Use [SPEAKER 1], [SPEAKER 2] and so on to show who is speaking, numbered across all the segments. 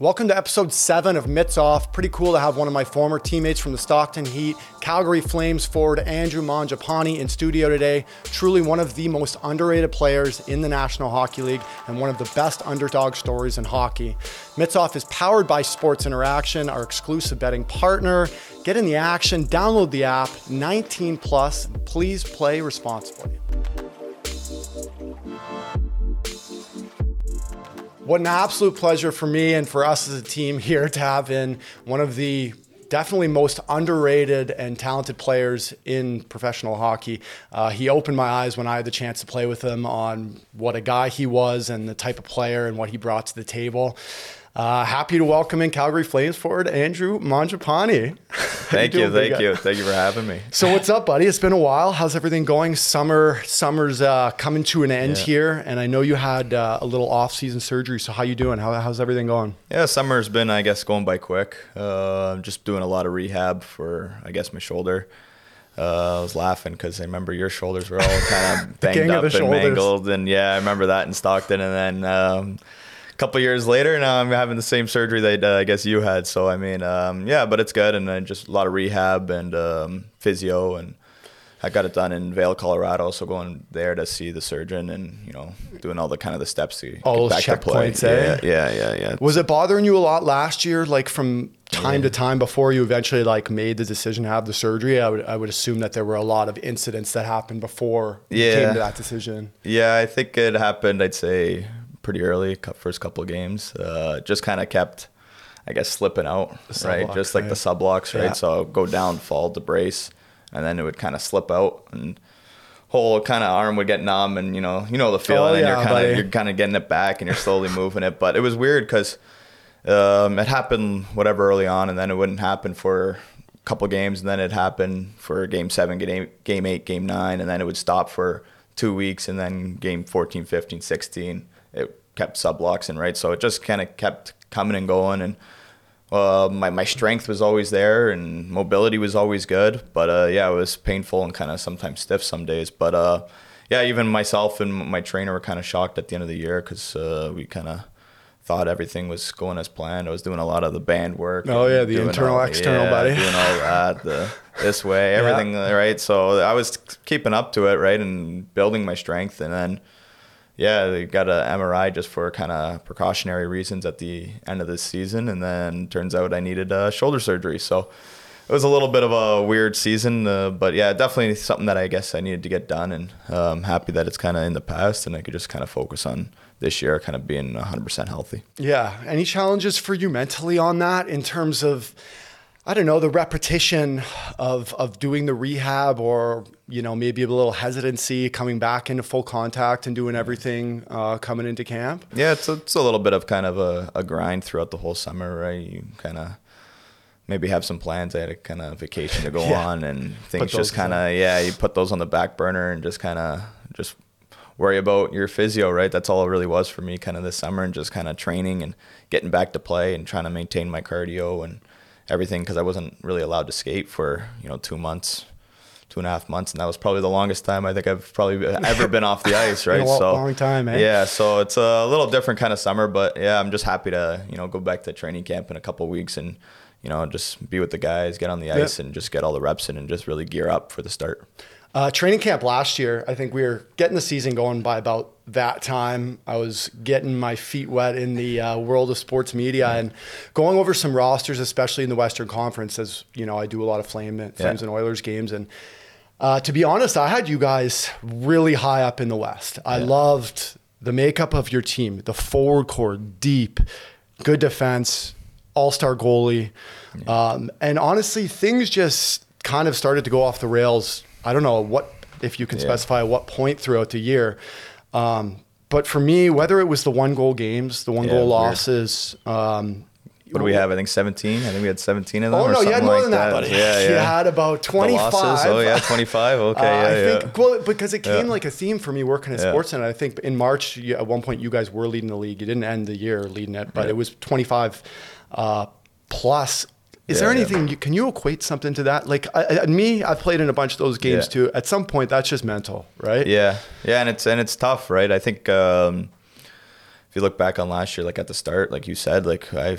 [SPEAKER 1] Welcome to episode seven of Mitts Off. Pretty cool to have one of my former teammates from the Stockton Heat, Calgary Flames forward Andrew Mangiapane in studio today. Truly one of the most underrated players in the National Hockey League and one of the best underdog stories in hockey. Mitts Off is powered by Sports Interaction, our exclusive betting partner. Get in the action, download the app, 19 plus. Please play responsibly. What an absolute pleasure for me and for us as a team here to have in one of the definitely most underrated and talented players in professional hockey. Uh, he opened my eyes when I had the chance to play with him on what a guy he was and the type of player and what he brought to the table. Uh, happy to welcome in Calgary Flames forward Andrew Mangiapane.
[SPEAKER 2] Thank you, thank you, thank you for having me.
[SPEAKER 1] So what's up, buddy? It's been a while. How's everything going? Summer, summer's uh, coming to an end
[SPEAKER 2] Yeah.
[SPEAKER 1] here, and I know you had uh, a little off-season surgery. So how you doing? How, how's everything going?
[SPEAKER 2] Yeah, summer's been, I guess, going by quick. Uh, I'm just doing a lot of rehab for, I guess, my shoulder. Uh, I was laughing because I remember your shoulders were all kind of banged up and
[SPEAKER 1] shoulders.
[SPEAKER 2] mangled, and yeah, I remember that in Stockton. And then um, couple years later, now I'm having the same surgery that uh, I guess you had. So I mean, um, yeah, but it's good, and then just a lot of rehab and um, physio and. I got it done in Vail, Colorado. So going there to see the surgeon and you know doing all the kind of the steps to
[SPEAKER 1] All
[SPEAKER 2] get
[SPEAKER 1] those
[SPEAKER 2] back to play.
[SPEAKER 1] checkpoints, eh?
[SPEAKER 2] Yeah, yeah, yeah, yeah.
[SPEAKER 1] Was it bothering you a lot last year, like from time to time before you eventually like made the decision to have the surgery? I would I would assume that there were a lot of incidents that happened before you
[SPEAKER 2] Yeah.
[SPEAKER 1] came to that decision.
[SPEAKER 2] Yeah, I think it happened. I'd say pretty early, first couple of games. Uh, just kind of kept, I guess, slipping out, right? Just like
[SPEAKER 1] right.
[SPEAKER 2] the sublux, right?
[SPEAKER 1] Yeah.
[SPEAKER 2] So I'll go down, fall to brace, and then it would kind of slip out, and whole kind of arm would get numb, and you know, you know the feeling,
[SPEAKER 1] Oh,
[SPEAKER 2] and
[SPEAKER 1] yeah,
[SPEAKER 2] you're kind of you're kind of getting it back, and you're slowly moving it. But it was weird because um, it happened whatever early on, and then it wouldn't happen for a couple games, and then it happened for game seven, game game eight, game nine, and then it would stop for two weeks, and then game 14, 15, 16, it kept subluxing, right? So it just kind of kept coming and going, and uh, my my strength was always there, and mobility was always good, but uh, yeah, it was painful and kind of sometimes stiff some days, but uh, yeah, even myself and my trainer were kind of shocked at the end of the year because uh, we kind of thought everything was going as planned. I was doing a lot of the band work.
[SPEAKER 1] Oh, yeah, the internal,
[SPEAKER 2] all-
[SPEAKER 1] external,
[SPEAKER 2] yeah,
[SPEAKER 1] buddy.
[SPEAKER 2] Doing all that, the this way, everything, right? So I was keeping up to it, right, and building my strength, and then yeah, they got a MRI just for kind of precautionary reasons at the end of this season, and then turns out I needed a shoulder surgery. So it was a little bit of a weird season, uh, but yeah, definitely something that I guess I needed to get done, and uh, I'm happy that it's kind of in the past, and I could just kind of focus on this year, kind of being 100% healthy.
[SPEAKER 1] Yeah. Any challenges for you mentally on that in terms of, I don't know, the repetition of of doing the rehab, or you know maybe a little hesitancy coming back into full contact and doing everything uh, coming into camp?
[SPEAKER 2] Yeah, it's a, it's a little bit of kind of a, a grind throughout the whole summer, right? You kind of maybe have some plans. I had a kind of vacation to go
[SPEAKER 1] Yeah.
[SPEAKER 2] on, and things just kind of yeah, you put those on the back burner and just kind of just worry about your physio, right? That's all it really was for me, kind of this summer, and just kind of training and getting back to play and trying to maintain my cardio and everything because I wasn't really allowed to skate for you know two months. Two and a half months, and that was probably the longest time I think I've probably ever been off the ice, right?
[SPEAKER 1] Been a lo- long time, eh?
[SPEAKER 2] Yeah, so it's a little different kind of summer, but yeah, I'm just happy to you know go back to training camp in a couple weeks and you know just be with the guys, get on the ice, and just get all the reps in and just really gear up for the start.
[SPEAKER 1] Uh, training camp last year, I think we were getting the season going by about that time. I was getting my feet wet in the uh, world of sports media and going over some rosters, especially in the Western Conference, as you know, I do a lot of Flame, Flames and Oilers games. And uh, to be honest, I had you guys really high up in the West. I loved the makeup of your team, the forward core, deep, good defense, all star goalie. Um, and honestly, things just kind of started to go off the rails. I don't know what, if you can
[SPEAKER 2] Yeah.
[SPEAKER 1] specify what point throughout the year. Um, but for me, whether it was the one goal games, the one
[SPEAKER 2] Yeah,
[SPEAKER 1] goal losses, um,
[SPEAKER 2] What do we have? I think 17. I think we had 17 of them.
[SPEAKER 1] Oh
[SPEAKER 2] or
[SPEAKER 1] no, you had more
[SPEAKER 2] like
[SPEAKER 1] than that, buddy.
[SPEAKER 2] Yeah, yeah.
[SPEAKER 1] You had about
[SPEAKER 2] The
[SPEAKER 1] twenty-five.
[SPEAKER 2] losses? Oh yeah, 25. Okay,
[SPEAKER 1] Uh,
[SPEAKER 2] yeah,
[SPEAKER 1] I
[SPEAKER 2] yeah.
[SPEAKER 1] think well because it came
[SPEAKER 2] Yeah.
[SPEAKER 1] like a theme for me working at
[SPEAKER 2] Yeah.
[SPEAKER 1] Sportsnet. I think in March you, at one point you guys were leading the league. You didn't end the year leading it, but it was 25 uh, plus. Is there
[SPEAKER 2] Yeah, yeah.
[SPEAKER 1] anything you, can you equate something to that? Like I, I, me, I've played in a bunch of those games
[SPEAKER 2] Yeah.
[SPEAKER 1] too. At some point, that's just mental, right?
[SPEAKER 2] Yeah, yeah, and it's and it's tough, right? I think um, if you look back on last year, like at the start, like you said, like I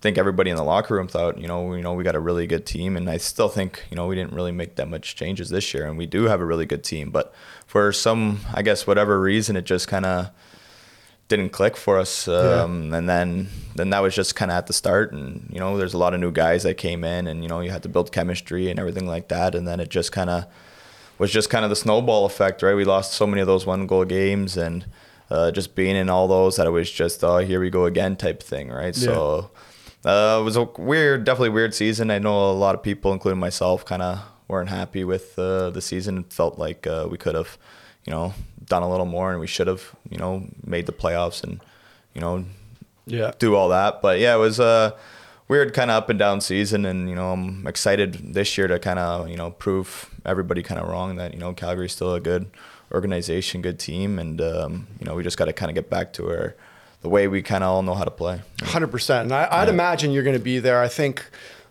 [SPEAKER 2] think everybody in the locker room thought, you know, you know, we got a really good team, and I still think, you know, we didn't really make that much changes this year, and we do have a really good team, but for some, I guess, whatever reason, it just kind of didn't click for us, um, yeah. and then then that was just kind of at the start, and you know, there's a lot of new guys that came in, and you know, you had to build chemistry and everything like that, and then it just kind of was just kind of the snowball effect, right? We lost so many of those one goal games, and uh, just being in all those that it was just, oh, here we go again type thing, right? Yeah. So uh, it was a weird, definitely weird season. I know a lot of people, including myself, kind of weren't happy with uh, the season. It felt like uh, we could have, you know, done a little more, and we should have, you know, made the playoffs and, you know,
[SPEAKER 1] yeah,
[SPEAKER 2] do all that. But yeah, it was a weird kind of up and down season, and you know, I'm excited this year to kind of, you know, prove everybody kind of wrong that you know Calgary's still a good organization, good team, and um, you know, we just got to kind of get back to our the way we kind of all know how to play.
[SPEAKER 1] Hundred percent, and I, would yeah. imagine you're going to be there. I think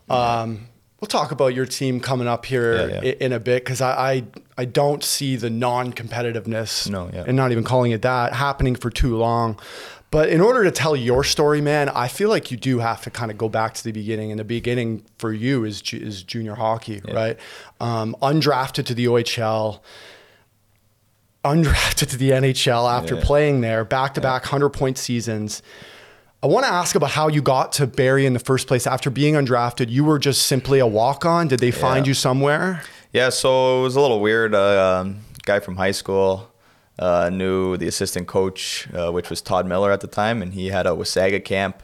[SPEAKER 1] um, we'll talk about your team coming up here yeah, yeah. in a bit because I, I, I don't see the non-competitiveness,
[SPEAKER 2] no,
[SPEAKER 1] and not even calling it that, happening for too long. But in order to tell your story, man, I feel like you do have to kind of go back to the beginning, and the beginning for you is is junior hockey, right? Um, undrafted to the OHL undrafted to the NHL after yeah. playing there, back to back 100 point seasons. I want to ask about how you got to Barrie in the first place. After being undrafted, you were just simply a walk on. Did they find yeah. you somewhere?
[SPEAKER 2] Yeah, so it was a little weird. Uh, um, guy from high school uh, knew the assistant coach, uh, which was Todd Miller at the time, and he had a Wasaga camp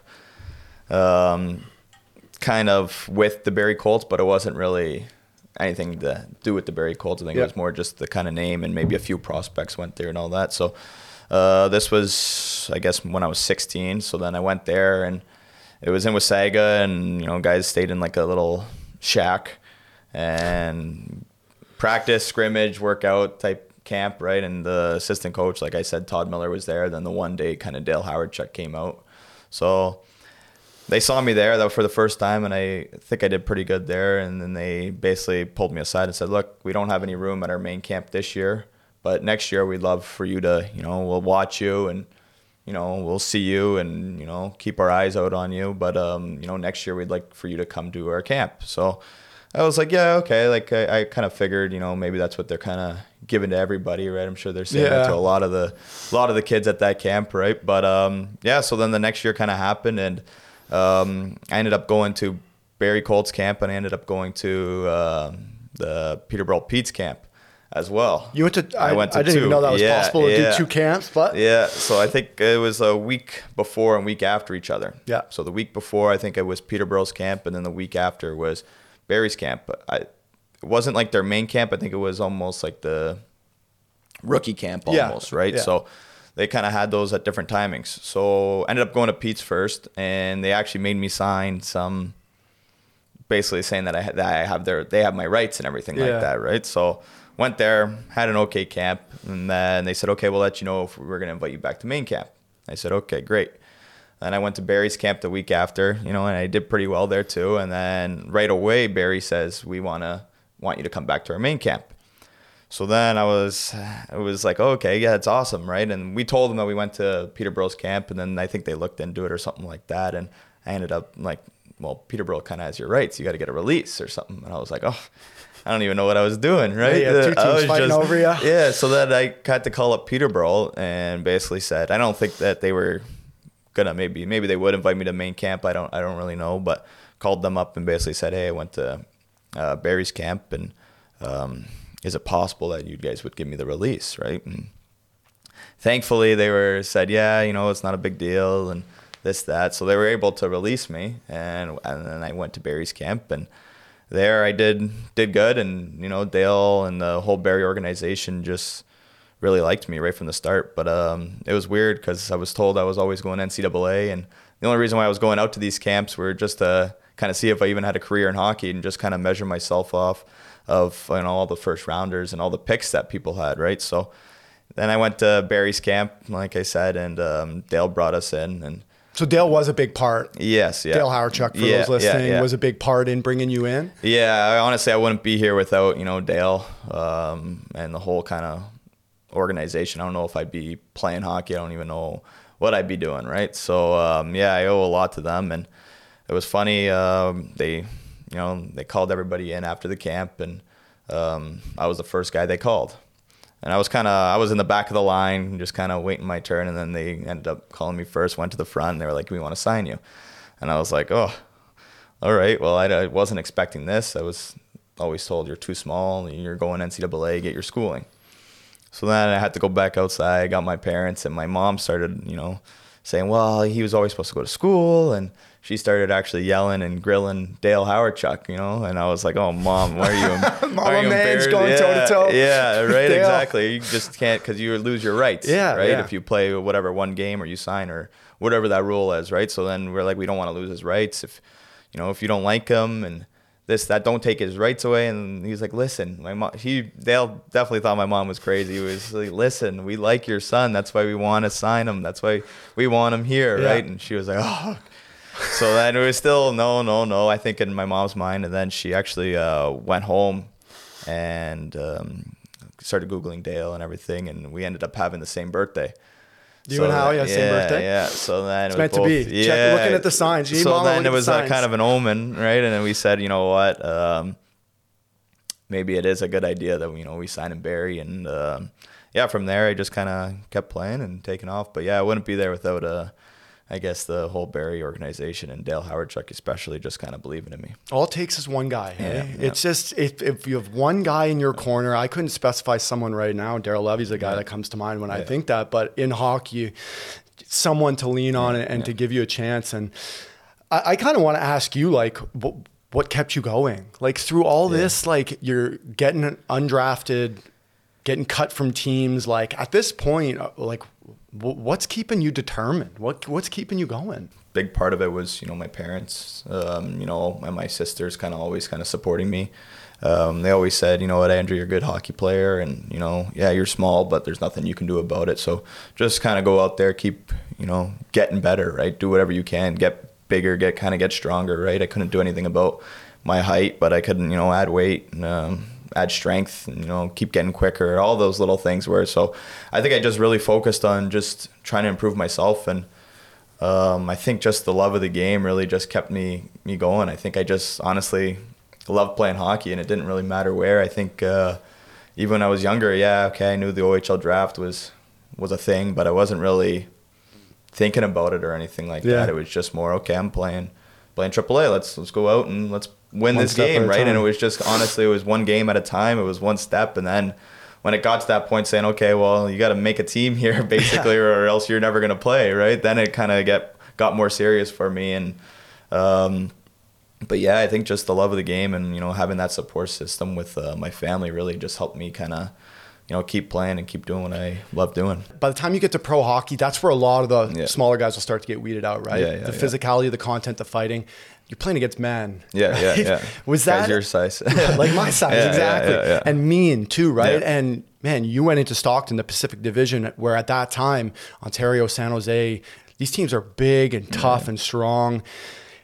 [SPEAKER 2] um, kind of with the Barrie Colts, but it wasn't really anything to do with the Barrie Colts. I think it was more just the kind of name and maybe a few prospects went there and all that. So uh, this was, I guess, when I was 16. So then I went there and it was in Wasaga, and you know, guys stayed in like a little shack and practice, scrimmage, workout type camp, right? And the assistant coach, like I said, Todd Miller was there. Then the one day, kind of Dale Hawerchuk came out. So they saw me there though for the first time, and I think I did pretty good there. And then they basically pulled me aside and said, "Look, we don't have any room at our main camp this year, but next year we'd love for you to, you know, we'll watch you and." You know, we'll see you and, you know, keep our eyes out on you. But, um, you know, next year we'd like for you to come to our camp. So I was like, yeah, okay. Like I, I kind of figured, you know, maybe that's what they're kind of giving to everybody, right? I'm sure they're saying yeah. to a lot of the, a lot of the kids at that camp, right? But um, yeah. So then the next year kind of happened, and um, I ended up going to Barrie Colts camp and I ended up going to uh, the Peterborough Petes camp as well.
[SPEAKER 1] You went to I, I went to I didn't two. even know that was yeah, possible to yeah. do two camps, but
[SPEAKER 2] yeah. So I think it was a week before and week after each other.
[SPEAKER 1] Yeah.
[SPEAKER 2] So the week before I think it was Peterborough's camp, and then the week after was Barrie's camp. I, it wasn't like their main camp. I think it was almost like the rookie camp almost, yeah. right? Yeah. So they kind of had those at different timings. So ended up going to Pete's first, and they actually made me sign some, basically saying that I that I have their they have my rights and everything yeah. like that, right? So went there, had an okay camp, and then they said, okay, we'll let you know if we're gonna invite you back to main camp. I said, okay, great. Then I went to Barrie's camp the week after, you know, and I did pretty well there too. And then right away, Barrie says, we wanna want you to come back to our main camp. So then I was, it was like, oh, okay, yeah, it's awesome, right? And we told them that we went to Peterborough's camp, and then I think they looked into it or something like that, and I ended up like, well, Peterborough kind of has your rights. You got to get a release or something, and I was like, oh, I don't even know what I was doing, right?
[SPEAKER 1] Yeah, two teams fighting just, over you.
[SPEAKER 2] Yeah, so then I had to call up Peterborough and basically said, I don't think that they were gonna maybe maybe they would invite me to main camp. I don't I don't really know, but called them up and basically said, hey, I went to uh, Barrie's camp and. Um, is it possible that you guys would give me the release, right? And thankfully, they were said, yeah, you know, it's not a big deal, and this that. So they were able to release me, and and then I went to Barrie's camp, and there I did did good, and you know, Dale and the whole Barrie organization just really liked me right from the start. But um, it was weird because I was told I was always going NCAA, and the only reason why I was going out to these camps were just to kind of see if I even had a career in hockey and just kind of measure myself off of you know all the first rounders and all the picks that people had, right? So then I went to Barrie's camp, like I said, and um, Dale brought us in and.
[SPEAKER 1] So Dale was a big part.
[SPEAKER 2] Yes, yeah.
[SPEAKER 1] Dale Hawerchuk, for yeah, those listening, yeah, yeah. was a big part in bringing you in.
[SPEAKER 2] Yeah, honestly, I wouldn't be here without you know Dale um, and the whole kind of organization. I don't know if I'd be playing hockey. I don't even know what I'd be doing, right? So um, yeah, I owe a lot to them, and it was funny. Um, they, you know, they called everybody in after the camp, and um, I was the first guy they called. And I was kind of, I was in the back of the line, just kind of waiting my turn. And then they ended up calling me first, went to the front, and they were like, we want to sign you. And I was like, oh, all right. Well, I, I wasn't expecting this. I was always told you're too small, you're going NCAA, get your schooling. So then I had to go back outside. I got my parents, and my mom started, you know, saying, well, he was always supposed to go to school. And she started actually yelling and grilling Dale Hawerchuk, you know, and I was like, "Oh, mom, why are you,
[SPEAKER 1] Mama are you man's going toe to toe."
[SPEAKER 2] Yeah, right, exactly. You just can't because you lose your rights.
[SPEAKER 1] Yeah,
[SPEAKER 2] right.
[SPEAKER 1] Yeah.
[SPEAKER 2] If you play whatever one game or you sign or whatever that rule is, right? So then we're like, we don't want to lose his rights. If you know, if you don't like him and this that don't take his rights away and he's like listen my mom he Dale definitely thought my mom was crazy he was like listen we like your son that's why we want to sign him that's why we want him here yeah. right and she was like oh so then it was still no, no, no. I think in my mom's mind, and then she actually uh, went home and um, started googling Dale and everything, and we ended up having the same birthday.
[SPEAKER 1] You so and Howie have
[SPEAKER 2] yeah,
[SPEAKER 1] same birthday.
[SPEAKER 2] Yeah. So then
[SPEAKER 1] it's
[SPEAKER 2] it
[SPEAKER 1] meant
[SPEAKER 2] both,
[SPEAKER 1] to be. Yeah. Check, looking at the signs. You
[SPEAKER 2] so then it was a, kind of an omen, right? And then we said, you know what? Um, maybe it is a good idea that you know we sign him Barrie, and um, yeah, from there I just kind of kept playing and taking off. But yeah, I wouldn't be there without a. Uh, I guess the whole Barrie organization and Dale Hawerchuk especially just kind of believing in me.
[SPEAKER 1] All it takes is one guy. Yeah, yeah. It's just if, if you have one guy in your corner, I couldn't specify someone right now. Daryl Levy's a guy yeah. that comes to mind when I think that. But in hockey, someone to lean on and, to give you a chance. And I, I kind of want to ask you, like, what, what kept you going? Like through all this, like you're getting undrafted, getting cut from teams. Like at this point, uh, like what's keeping you determined? What what's keeping you going?
[SPEAKER 2] Big part of it was you know my parents, um, you know, and my sisters kind of always kind of supporting me. Um, they always said, you know what, Andrew, you're a good hockey player, and you know, yeah, you're small, but there's nothing you can do about it. So just kind of go out there, keep you know getting better, right? Do whatever you can, get bigger, get kind of get stronger, right? I couldn't do anything about my height, but I couldn't, you know, add weight. And, um, add strength, and, you know, keep getting quicker, all those little things where so I think I just really focused on just trying to improve myself and um, I think just the love of the game really just kept me me going. I think I just honestly loved playing hockey and it didn't really matter where. I think uh, even when I was younger, yeah, okay, I knew the OHL draft was was a thing, but I wasn't really thinking about it or anything like yeah. that. It was just more okay, I'm playing playing AAA. Let's let's go out and let's win one this game, right? And it was just honestly, it was one game at a time. It was one step, and then when it got to that point, saying, okay, well, you got to make a team here, basically, yeah. or else you're never gonna play, right? Then it kind of get got more serious for me, and um, but yeah, I think just the love of the game and you know having that support system with uh, my family really just helped me kind of you know, keep playing and keep doing what I love doing.
[SPEAKER 1] By the time you get to pro hockey, that's where a lot of the yeah. smaller guys will start to get weeded out, right? Yeah, yeah, the physicality, the content, the fighting you're playing against men.
[SPEAKER 2] Yeah, right? yeah, yeah.
[SPEAKER 1] Was that
[SPEAKER 2] Guys your size?
[SPEAKER 1] like my size, yeah, exactly. Yeah, yeah, and mean too, right? And man, you went into Stockton, the Pacific Division, where at that time, Ontario, San Jose, these teams are big and tough and strong.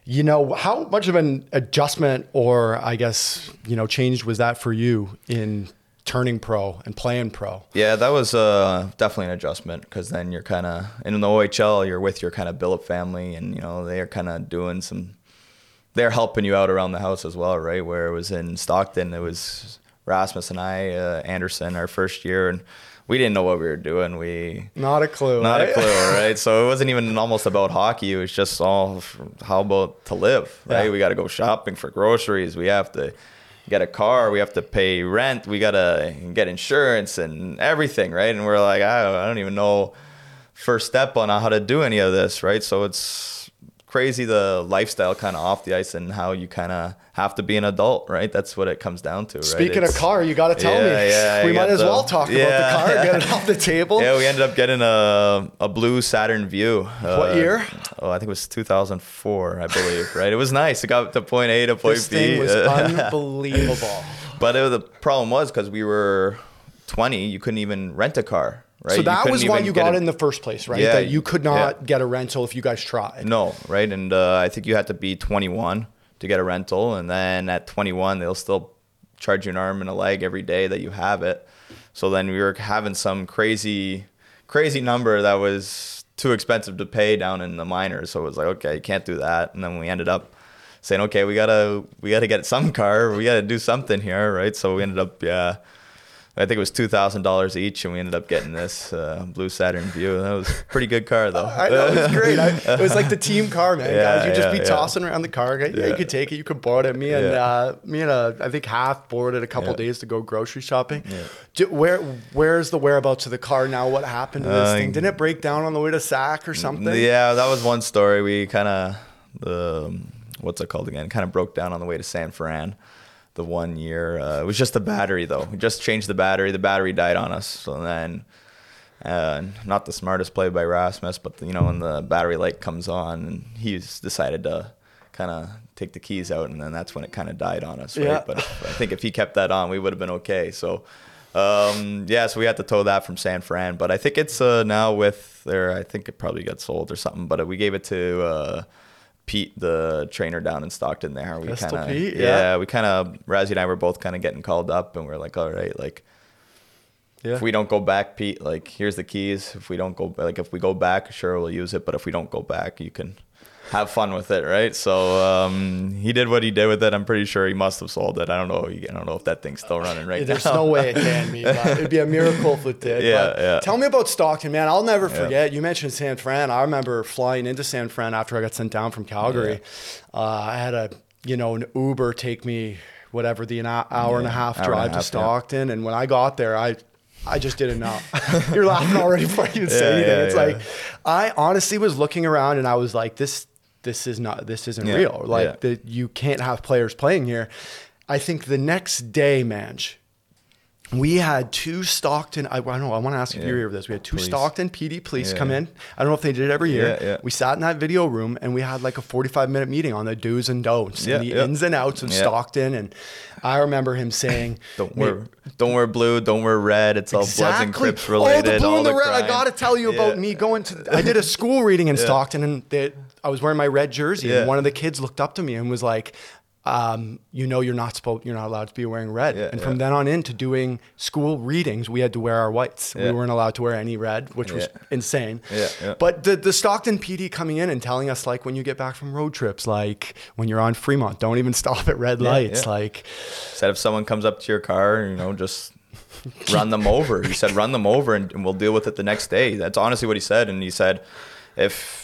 [SPEAKER 1] You know, how much of an adjustment or I guess, you know, change was that for you in turning pro and playing pro?
[SPEAKER 2] Yeah, that was uh, definitely an adjustment because then you're kind of in the OHL, you're with your kind of billet family, and you know they are kind of doing some they're helping you out around the house as well, right? Where it was in Stockton, it was Rasmus and I, uh, Andersson, our first year, and we didn't know what we were doing. We
[SPEAKER 1] not a clue,
[SPEAKER 2] not
[SPEAKER 1] right?
[SPEAKER 2] a clue, right? So it wasn't even almost about hockey. It was just all how about to live, right? Yeah. We got to go shopping for groceries. We have to get a car. We have to pay rent. We got to get insurance and everything, right? And we're like, I I don't even know first step on how to do any of this, right? So it's crazy the lifestyle kind of off the ice and how you kind of have to be an adult, right? That's what it comes down to, right?
[SPEAKER 1] Speaking it's, of car, you got to tell
[SPEAKER 2] yeah,
[SPEAKER 1] me.
[SPEAKER 2] Yeah,
[SPEAKER 1] we might as the, well talk yeah. about the car, get it off the table.
[SPEAKER 2] Yeah, we ended up getting a, a blue Saturn.
[SPEAKER 1] What uh, year?
[SPEAKER 2] Oh, I think it was 2004, I believe, right? It was nice. It got to point A to point
[SPEAKER 1] this
[SPEAKER 2] B.
[SPEAKER 1] Thing was unbelievable.
[SPEAKER 2] But it, the problem was because we were 20, you couldn't even rent a car right?
[SPEAKER 1] So that was why you got it in the first place, right? Yeah, that you could not yeah. get a rental if you guys tried.
[SPEAKER 2] No, right? And uh, I think you had to be 21 to get a rental, and then at 21 they'll still charge you an arm and a leg every day that you have it. So then we were having some crazy, crazy number that was too expensive to pay down in the minors. So it was like, okay, you can't do that. And then we ended up saying, okay, we gotta we gotta get some car, we gotta do something here, right? So we ended up, yeah. I think it was two thousand dollars each, and we ended up getting this uh, blue Saturn Vue. That was a pretty good car, though.
[SPEAKER 1] I know it was great. I, it was like the team car, man.
[SPEAKER 2] Yeah,
[SPEAKER 1] guys, you just
[SPEAKER 2] yeah,
[SPEAKER 1] be
[SPEAKER 2] yeah.
[SPEAKER 1] tossing around the car. Yeah, you could take it, you could board it. Me and uh, me and uh, I think half boarded a couple days to go grocery shopping. Do- where where's the whereabouts of the car now? What happened to this
[SPEAKER 2] Uh,
[SPEAKER 1] thing? Didn't it break down on the way to Sac or something?
[SPEAKER 2] Yeah, that was one story. We kind of the what's it called again? Kind of broke down on the way to San Fran. The one year, uh, it was just the battery though. We just changed the battery. The battery died on us. So then, uh, not the smartest play by Rasmus, but you know when the battery light comes on, and he's decided to kind of take the keys out, and then that's when it kind of died on us. Right?
[SPEAKER 1] Yeah.
[SPEAKER 2] But if, I think if he kept that on, we would have been okay. So. Um, yeah, so we had to tow that from San Fran, but I think it's uh, now with there. I think it probably got sold or something. But we gave it to uh, Pete, the trainer down in Stockton. There, we kind of yeah.
[SPEAKER 1] yeah.
[SPEAKER 2] we kind of Razzie and I were both kind of getting called up, and we are like, all right, like
[SPEAKER 1] Yeah.
[SPEAKER 2] if we don't go back, Pete, like here's the keys. If we don't go, like if we go back, sure we'll use it. But if we don't go back, you can have fun with it, right? So um, he did what he did with it. I'm pretty sure he must have sold it. I don't know. I don't know if that thing's still running right now.
[SPEAKER 1] There's
[SPEAKER 2] now.
[SPEAKER 1] no way it can be. It'd be a miracle if it did.
[SPEAKER 2] Yeah,
[SPEAKER 1] but
[SPEAKER 2] yeah.
[SPEAKER 1] Tell me about Stockton, man. I'll never
[SPEAKER 2] Yeah.
[SPEAKER 1] forget. You mentioned San Fran. I remember flying into San Fran after I got sent down from Calgary. Uh, I had a, you know, an Uber take me whatever the an hour and a half
[SPEAKER 2] a
[SPEAKER 1] drive to
[SPEAKER 2] half, yeah.
[SPEAKER 1] Stockton, and when I got there, I. I just didn't know. You're laughing already before you even say
[SPEAKER 2] Yeah,
[SPEAKER 1] anything.
[SPEAKER 2] yeah,
[SPEAKER 1] it's
[SPEAKER 2] yeah.
[SPEAKER 1] like I honestly was looking around and I was like, this this is not this isn't
[SPEAKER 2] Yeah,
[SPEAKER 1] real. Like
[SPEAKER 2] yeah.
[SPEAKER 1] that you can't have players playing here. I think the next day, Manch, we had two Stockton. I, I don't know. I want to ask if
[SPEAKER 2] Yeah.
[SPEAKER 1] you're here with this. We had two
[SPEAKER 2] Police.
[SPEAKER 1] Stockton PD police
[SPEAKER 2] Yeah.
[SPEAKER 1] come in. I don't know if they did it every year.
[SPEAKER 2] Yeah, yeah.
[SPEAKER 1] We sat in that video room and we had like a 45 minute meeting on the do's and don'ts
[SPEAKER 2] Yeah,
[SPEAKER 1] and the
[SPEAKER 2] yeah.
[SPEAKER 1] ins and outs of
[SPEAKER 2] Yeah.
[SPEAKER 1] Stockton. And I remember him saying,
[SPEAKER 2] Don't wear, don't wear blue. Don't wear red. It's all Bloods and
[SPEAKER 1] Exactly.
[SPEAKER 2] Crips related.
[SPEAKER 1] Oh, the blue
[SPEAKER 2] all
[SPEAKER 1] and the,
[SPEAKER 2] the
[SPEAKER 1] red. I got to tell you about
[SPEAKER 2] Yeah.
[SPEAKER 1] me going to. I did a school reading in Stockton, and they, I was wearing my red jersey,
[SPEAKER 2] Yeah.
[SPEAKER 1] and one of the kids looked up to me and was like, um, "You know, you're not supposed, you're not allowed to be wearing red."
[SPEAKER 2] Yeah,
[SPEAKER 1] and from
[SPEAKER 2] yeah.
[SPEAKER 1] then on into doing school readings, we had to wear our whites. We weren't allowed to wear any red, which was insane.
[SPEAKER 2] Yeah, yeah.
[SPEAKER 1] But the the Stockton PD coming in and telling us like when you get back from road trips, like when you're on Fremont, don't even stop at red
[SPEAKER 2] Yeah,
[SPEAKER 1] lights.
[SPEAKER 2] yeah.
[SPEAKER 1] Like
[SPEAKER 2] Said if someone comes up to your car, you know, just run them over. He said, run them over and, and we'll deal with it the next day. That's honestly what he said. And he said, if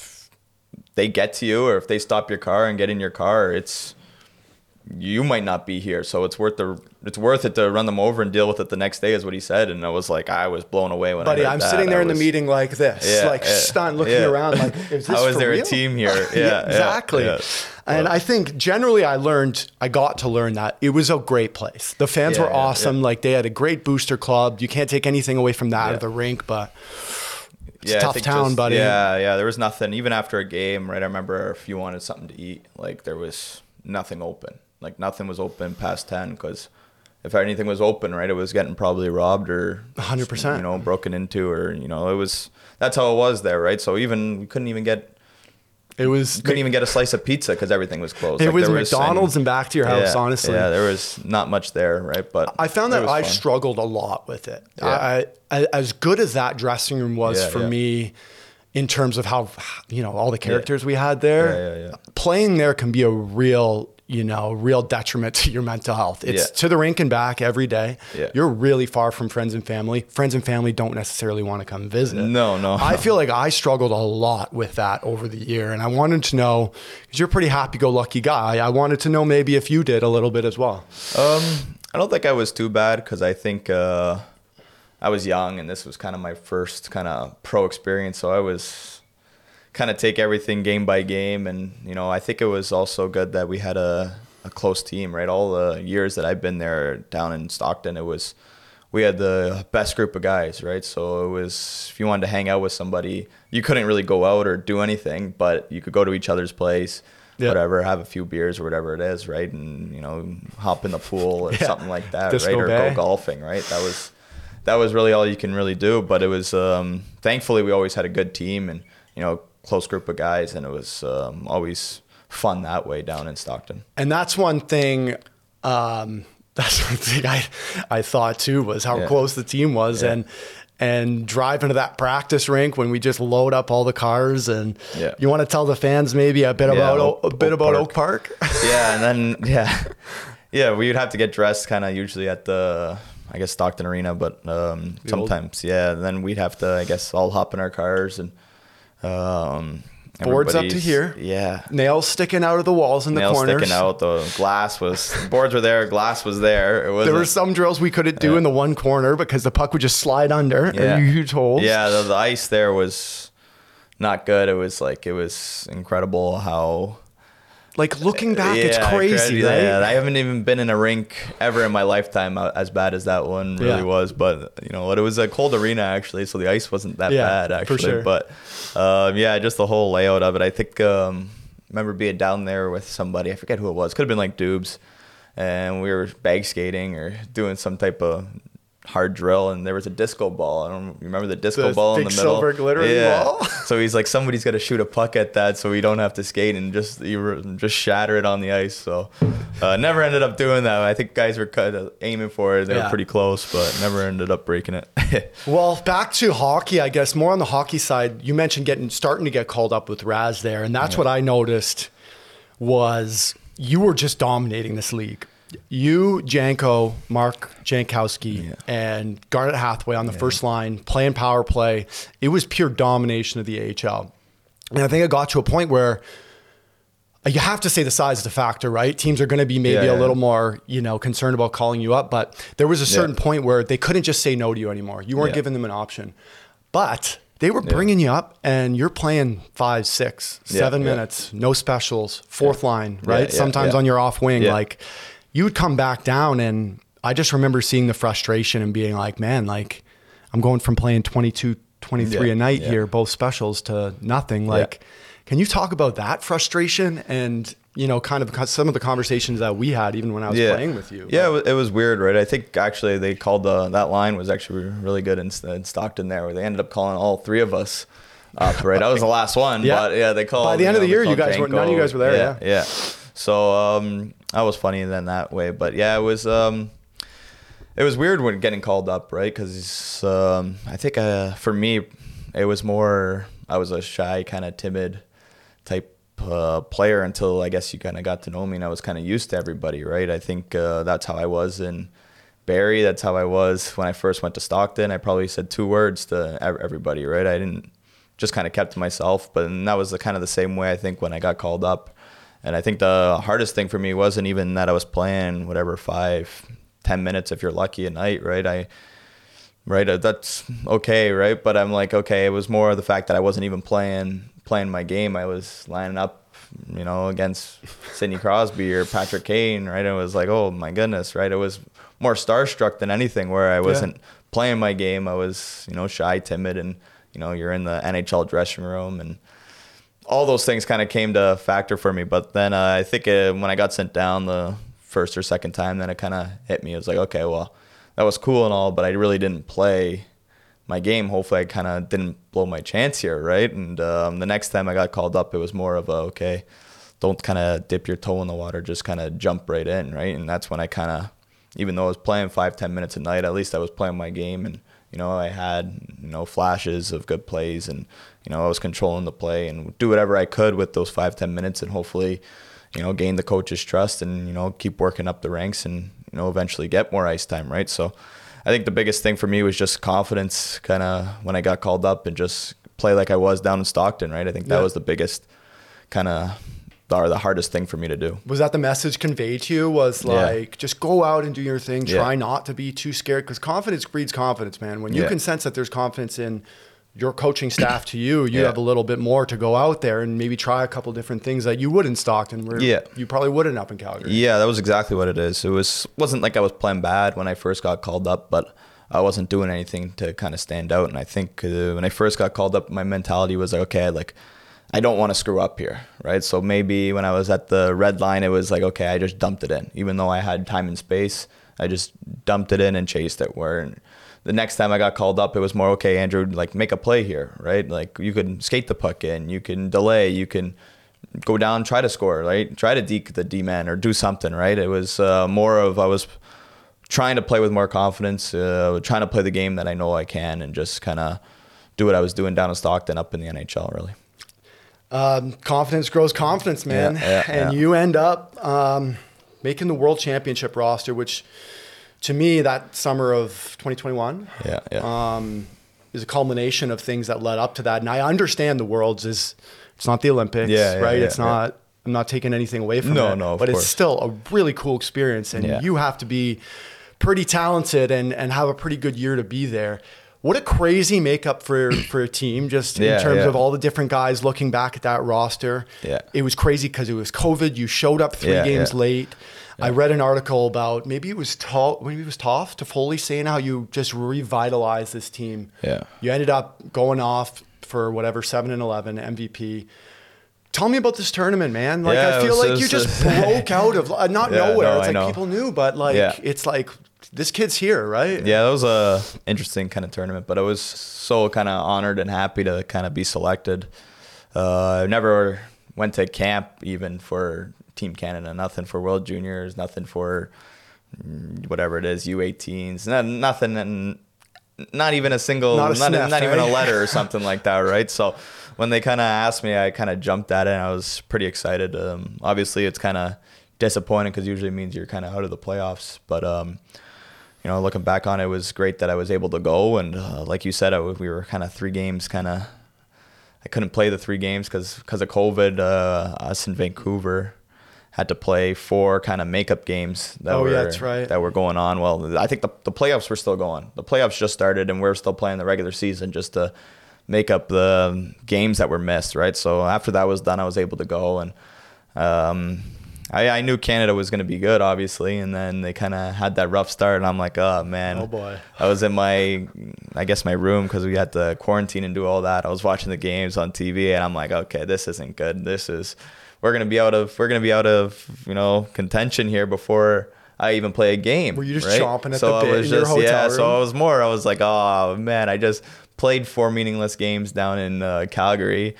[SPEAKER 2] they get to you or if they stop your car and get in your car, it's you might not be here. So it's worth the it's worth it to run them over and deal with it the next day, is what he said. And I was like, I was blown away when
[SPEAKER 1] Buddy,
[SPEAKER 2] I
[SPEAKER 1] I'm
[SPEAKER 2] that.
[SPEAKER 1] sitting there
[SPEAKER 2] I
[SPEAKER 1] in the meeting like this,
[SPEAKER 2] Yeah,
[SPEAKER 1] like
[SPEAKER 2] yeah,
[SPEAKER 1] stunned, looking
[SPEAKER 2] yeah.
[SPEAKER 1] around, like, is this
[SPEAKER 2] How is there
[SPEAKER 1] real?
[SPEAKER 2] a team here? Yeah, yeah,
[SPEAKER 1] exactly. And I think generally, I learned, I got to learn that it was a great place. The fans were awesome. Like they had a great booster club. You can't take anything away from that
[SPEAKER 2] Yeah.
[SPEAKER 1] of the rink, but it's a
[SPEAKER 2] I
[SPEAKER 1] tough town,
[SPEAKER 2] just-
[SPEAKER 1] buddy.
[SPEAKER 2] Yeah, yeah. There was nothing. Even after a game, right? I remember if you wanted something to eat, like there was nothing open. Like nothing was open past ten because if anything was open, right, it was getting probably robbed or
[SPEAKER 1] 100%.
[SPEAKER 2] You know, broken into or you know, it was. That's how it was there, right? So even we couldn't even get
[SPEAKER 1] It was you
[SPEAKER 2] couldn't even get a slice of pizza because everything was closed.
[SPEAKER 1] it
[SPEAKER 2] Like,
[SPEAKER 1] was McDonald's and, back to your house.
[SPEAKER 2] yeah,
[SPEAKER 1] honestly,
[SPEAKER 2] yeah, there was not much there, right? But
[SPEAKER 1] I found that I
[SPEAKER 2] fun.
[SPEAKER 1] struggled a lot with it.
[SPEAKER 2] Yeah.
[SPEAKER 1] I, I, as good as that dressing room was
[SPEAKER 2] Yeah,
[SPEAKER 1] for me, in terms of how you know all the characters we had there,
[SPEAKER 2] Yeah, yeah, yeah.
[SPEAKER 1] playing there can be a real you know real detriment to your mental health. It's
[SPEAKER 2] Yeah.
[SPEAKER 1] to the rink and back every day.
[SPEAKER 2] Yeah.
[SPEAKER 1] You're really far from friends and family. Friends and family don't necessarily want to come visit.
[SPEAKER 2] No, no.
[SPEAKER 1] I feel like I struggled a lot with that over the year, and I wanted to know because you're a pretty happy-go-lucky guy. I wanted to know maybe if you did a little bit as well.
[SPEAKER 2] Um, I don't think I was too bad because I think uh, I was young and this was kind of my first kind of pro experience. So I was kind of take everything game by game, and you know I think it was also good that we had a, a close team. Right, all the years that I've been there down in Stockton, it was we had the best group of guys. Right, so it was if you wanted to hang out with somebody, you couldn't really go out or do anything, but you could go to each other's place
[SPEAKER 1] Yeah.
[SPEAKER 2] whatever, have a few beers or whatever it is, right? And you know, hop in the pool or
[SPEAKER 1] Yeah.
[SPEAKER 2] something like that,
[SPEAKER 1] Disco
[SPEAKER 2] right? Or
[SPEAKER 1] Bay.
[SPEAKER 2] go golfing, right? That was that was really all you can really do. But it was um, thankfully we always had a good team and you know close group of guys, and it was um, always fun that way down in Stockton.
[SPEAKER 1] And that's one thing. Um, that's one thing I I thought too was how
[SPEAKER 2] Yeah.
[SPEAKER 1] close the team was,
[SPEAKER 2] Yeah.
[SPEAKER 1] and and drive into that practice rink when we just load up all the cars and
[SPEAKER 2] Yeah.
[SPEAKER 1] you want to tell the fans maybe a bit about
[SPEAKER 2] Oak-
[SPEAKER 1] a bit
[SPEAKER 2] Oak
[SPEAKER 1] about
[SPEAKER 2] Park.
[SPEAKER 1] Oak Park.
[SPEAKER 2] yeah, and then yeah, yeah, we would have to get dressed kind of usually at the I guess Stockton Arena, but um,
[SPEAKER 1] old-
[SPEAKER 2] sometimes yeah. Then we'd have to I guess all hop in our cars and um,
[SPEAKER 1] Boards up to here.
[SPEAKER 2] Yeah,
[SPEAKER 1] Nails sticking out of the walls in the
[SPEAKER 2] nails
[SPEAKER 1] corners.
[SPEAKER 2] sticking out. The glass was the boards were there. Glass was there. It
[SPEAKER 1] There were some drills we couldn't do
[SPEAKER 2] Yeah.
[SPEAKER 1] in the one corner because the puck would just slide under.
[SPEAKER 2] Yeah.
[SPEAKER 1] Yeah. Huge holes.
[SPEAKER 2] Yeah, the, the ice there was not good. It was like it was incredible how
[SPEAKER 1] Like looking back, it's
[SPEAKER 2] Yeah,
[SPEAKER 1] crazy, right?
[SPEAKER 2] Yeah, I haven't even been in a rink ever in my lifetime uh, as bad as that one really
[SPEAKER 1] Yeah.
[SPEAKER 2] was. But you know, what? it was a cold arena actually, so the ice wasn't that
[SPEAKER 1] Yeah,
[SPEAKER 2] bad
[SPEAKER 1] for
[SPEAKER 2] actually.
[SPEAKER 1] sure.
[SPEAKER 2] But um, yeah, just the whole layout of it. I think um, remember being down there with somebody. I forget who it was. Could have been like Dubes, and we were bag skating or doing some type of hard drill and there was a disco ball. I don't remember the disco
[SPEAKER 1] The
[SPEAKER 2] ball in the middle.
[SPEAKER 1] silver glittering ball?
[SPEAKER 2] So he's like, somebody's got to shoot a puck at that, so we don't have to skate and just you were- just shatter it on the ice. So uh, never ended up doing that. I think guys were kind of aiming for it. They
[SPEAKER 1] Yeah.
[SPEAKER 2] were pretty close, but never ended up breaking it.
[SPEAKER 1] Well, back to hockey, I guess more on the hockey side. You mentioned getting starting to get called up with Raz there, and that's what I noticed was you were just dominating this league. You, Janko, Mark Jankowski,
[SPEAKER 2] Yeah.
[SPEAKER 1] and Garnet Hathaway on the first line playing power play. It was pure domination of the AHL. And I think it got to a point where uh, you have to say the size is a factor, right? Teams are going to be maybe
[SPEAKER 2] Yeah,
[SPEAKER 1] a little more, you know, concerned about calling you up, but there was a certain
[SPEAKER 2] Yeah.
[SPEAKER 1] point where they couldn't just say no to you anymore. You weren't
[SPEAKER 2] Yeah.
[SPEAKER 1] giving them an option, but they were
[SPEAKER 2] Yeah.
[SPEAKER 1] bringing you up, and you're playing five, six, seven Yeah,
[SPEAKER 2] yeah.
[SPEAKER 1] minutes, no specials, fourth line, right?
[SPEAKER 2] yeah,
[SPEAKER 1] Sometimes
[SPEAKER 2] yeah.
[SPEAKER 1] on your off wing,
[SPEAKER 2] Yeah.
[SPEAKER 1] like you would come back down, and I just remember seeing the frustration and being like, man, like I'm going from playing 22, 23
[SPEAKER 2] Yeah,
[SPEAKER 1] a night
[SPEAKER 2] yeah.
[SPEAKER 1] here, both specials, to nothing. Like, can you talk about that frustration and you know, kind of some of the conversations that we had even when I was playing with you?
[SPEAKER 2] Yeah, it was, it was weird, right? I think actually they called the that line was actually really good in, in Stockton there, where they ended up calling all three of us up, right? I was the last one,
[SPEAKER 1] Yeah.
[SPEAKER 2] but yeah, they called.
[SPEAKER 1] By the end of the year, you guys were- none of you guys were there, yeah.
[SPEAKER 2] yeah. So um, that was funny then that way, but yeah, it was um, it was weird when getting called up, right? Because um, I think uh, for me, it was more I was a shy, kind of timid type uh, player until I guess you kind of got to know me and I was kind of used to everybody, right? I think uh, that's how I was in Barrie. That's how I was when I first went to Stockton. I probably said two words to everybody, right? I didn't just kind of kept to myself, but that was the kind of the same way I think when I got called up. And I think the hardest thing for me wasn't even that I was playing whatever five, ten minutes if you're lucky a night, right? I right uh, that's okay right? But i'm like okay it was more the fact that i wasn't even playing playing my game. I was lining up you know against sidney crosby or patrick kane right? It was like oh my goodness right? It was more starstruck than anything where i wasn't playing my game. I was you know shy timid and you know you're in the nhl dressing room and all those things kind of came to factor for me. But then uh, I think uh, when I got sent down the first or second time, then it kind of hit me. It was like, okay, well, that was cool and all, but I really didn't play my game. Hopefully, I kind of didn't blow my chance here, right? And um, the next time I got called up, it was more of a okay, don't kind of dip your toe in the water, just kind of jump right in, right? And that's when I kind of, even though I was playing five, ten minutes a night, at least I was playing my game and. You know, I had you know flashes of good plays, and you know I was controlling the play and do whatever I could with those five ten minutes, and hopefully, you know, gain the coach's trust and you know keep working up the ranks and you know eventually get more ice time, right? So, I think the biggest thing for me was just confidence, kind of when I got called up and just play like I was down in Stockton, right? I think that
[SPEAKER 1] Yeah.
[SPEAKER 2] was the biggest kind of or the hardest thing for me to do.
[SPEAKER 1] Was that the message conveyed to you? Was
[SPEAKER 2] Yeah.
[SPEAKER 1] like, just go out and do your thing.
[SPEAKER 2] Yeah.
[SPEAKER 1] Try not to be too scared because confidence breeds confidence, man. When you
[SPEAKER 2] Yeah.
[SPEAKER 1] can sense that there's confidence in your coaching staff to you, you
[SPEAKER 2] Yeah.
[SPEAKER 1] have a little bit more to go out there and maybe try a couple different things that you would in Stockton, where
[SPEAKER 2] Yeah.
[SPEAKER 1] you probably wouldn't up in Calgary.
[SPEAKER 2] Yeah, that was exactly what it is. It was wasn't like I was playing bad when I first got called up, but I wasn't doing anything to kind of stand out. And I think uh, when I first got called up, my mentality was like, okay, like I don't want to screw up here, right? So maybe when I was at the red line, it was like, okay, I just dumped it in, even though I had time and space. I just dumped it in and chased it. Where the next time I got called up, it was more okay, Andrew, like make a play here, right? Like you can skate the puck in, you can delay, you can go down, try to score, right? Try to deke the D man or do something, right? It was uh, more of I was trying to play with more confidence, uh, trying to play the game that I know I can, and just kind of do what I was doing down in Stockton up in the NHL. Really,
[SPEAKER 1] Um, confidence grows confidence, man.
[SPEAKER 2] Yeah, yeah,
[SPEAKER 1] and
[SPEAKER 2] yeah.
[SPEAKER 1] you end up um, making the World Championship roster, which to me, that summer of 2021
[SPEAKER 2] yeah, yeah,
[SPEAKER 1] um, is a culmination of things that led up to that. And I understand the Worlds is it's not the Olympics,
[SPEAKER 2] Yeah,
[SPEAKER 1] right? it's not. I'm not taking anything away from
[SPEAKER 2] No,
[SPEAKER 1] it,
[SPEAKER 2] no,
[SPEAKER 1] but it's still a really cool experience, and you have to be pretty talented and and have a pretty good year to be there. What a crazy makeup for for a team, just in
[SPEAKER 2] Yeah,
[SPEAKER 1] terms
[SPEAKER 2] yeah.
[SPEAKER 1] of all the different guys looking back at that roster.
[SPEAKER 2] Yeah.
[SPEAKER 1] it was crazy because it was COVID. You showed up three
[SPEAKER 2] Yeah,
[SPEAKER 1] games late. I read an article about maybe it was Toff, maybe it was Toff to Foley saying how you just revitalized this team.
[SPEAKER 2] Yeah.
[SPEAKER 1] You ended up going off for whatever seven and eleven MVP. Tell me about this tournament, man. Like I feel
[SPEAKER 2] was-
[SPEAKER 1] like
[SPEAKER 2] it
[SPEAKER 1] you just broke out of uh, not nowhere.
[SPEAKER 2] no,
[SPEAKER 1] it's
[SPEAKER 2] I
[SPEAKER 1] like
[SPEAKER 2] know.
[SPEAKER 1] people knew, but like it's like this kid's here, right?
[SPEAKER 2] yeah. That was a interesting kind of tournament, but I was so kind of honored and happy to kind of be selected. Uh, I never went to camp even for Team Canada, nothing for World Juniors, nothing for whatever it is, U18s, no- nothing, and not even a single,
[SPEAKER 1] Not
[SPEAKER 2] not,
[SPEAKER 1] a sniff,
[SPEAKER 2] not even a
[SPEAKER 1] eh?
[SPEAKER 2] letter or something like that, right? So when they kind of asked me, I kind of jumped at it, and I was pretty excited. Um, obviously, it's kind of disappointing because usually it means you're kind of out of the playoffs, but um, you know, looking back on it, it was great that I was able to go. And uh, like you said, I, we were kind of three games kind of. I couldn't play the three games because because of COVID. Uh, us in Vancouver had to play four kind of makeup games that
[SPEAKER 1] Oh,
[SPEAKER 2] were
[SPEAKER 1] yeah, that's right.
[SPEAKER 2] that were going on. Well, I think the the playoffs were still going. The playoffs just started, and we are still playing the regular season just to make up the games that were missed. Right. So after that was done, I was able to go and. Um, I, I knew Canada was going to be good, obviously, and then they kind of had that rough start, and I'm like, oh man,
[SPEAKER 1] Oh, boy.
[SPEAKER 2] I was in my, I guess my room because we had to quarantine and do all that. I was watching the games on TV, and I'm like, okay, this isn't good. This is, we're gonna be out of, we're gonna be out of, you know, contention here before I even play a game.
[SPEAKER 1] Were you just
[SPEAKER 2] right?
[SPEAKER 1] chomping at
[SPEAKER 2] so
[SPEAKER 1] the
[SPEAKER 2] I
[SPEAKER 1] bit
[SPEAKER 2] was
[SPEAKER 1] in your hotel
[SPEAKER 2] yeah.
[SPEAKER 1] room?
[SPEAKER 2] So I was more. I was like, oh man, I just played four meaningless games down in uh, Calgary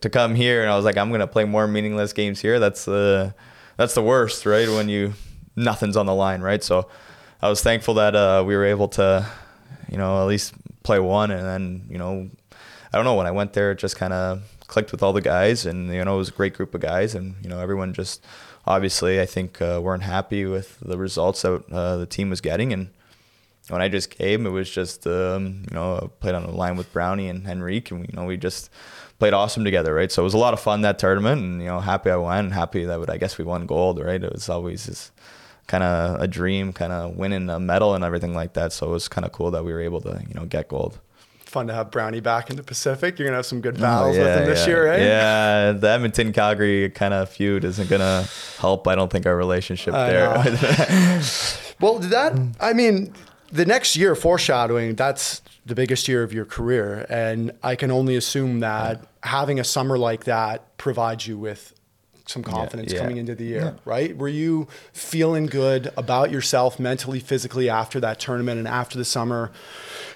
[SPEAKER 2] to come here, and I was like, I'm gonna play more meaningless games here. That's the, that's the worst, right? When you nothing's on the line, right? So I was thankful that uh, we were able to, you know, at least play one, and then you know, I don't know when I went there, it just kind of clicked with all the guys, and you know, it was a great group of guys, and you know, everyone just obviously I think uh, weren't happy with the results that uh, the team was getting, and when I just came, it was just um, you know I played on the line with Brownie and Henrique, and you know we just played awesome together, right? So it was a lot of fun that tournament, and you know happy I won, happy that would, I guess we won gold, right? It was always just kind of a dream, kind of winning a medal and everything like that. So it was kind of cool that we were able to you know get gold.
[SPEAKER 1] Fun to have Brownie back in the Pacific. You're gonna have some good battles
[SPEAKER 2] Oh,
[SPEAKER 1] with him this
[SPEAKER 2] yeah.
[SPEAKER 1] year, right?
[SPEAKER 2] Yeah, the Edmonton Calgary kind of feud isn't gonna help. I don't think our relationship
[SPEAKER 1] I
[SPEAKER 2] there.
[SPEAKER 1] Well, did that I mean, the next year, foreshadowing, that's the biggest year of your career, and I can only assume that having a summer like that provides you with some confidence
[SPEAKER 2] yeah.
[SPEAKER 1] coming into the year, right? Were you feeling good about yourself mentally, physically after that tournament and after the summer,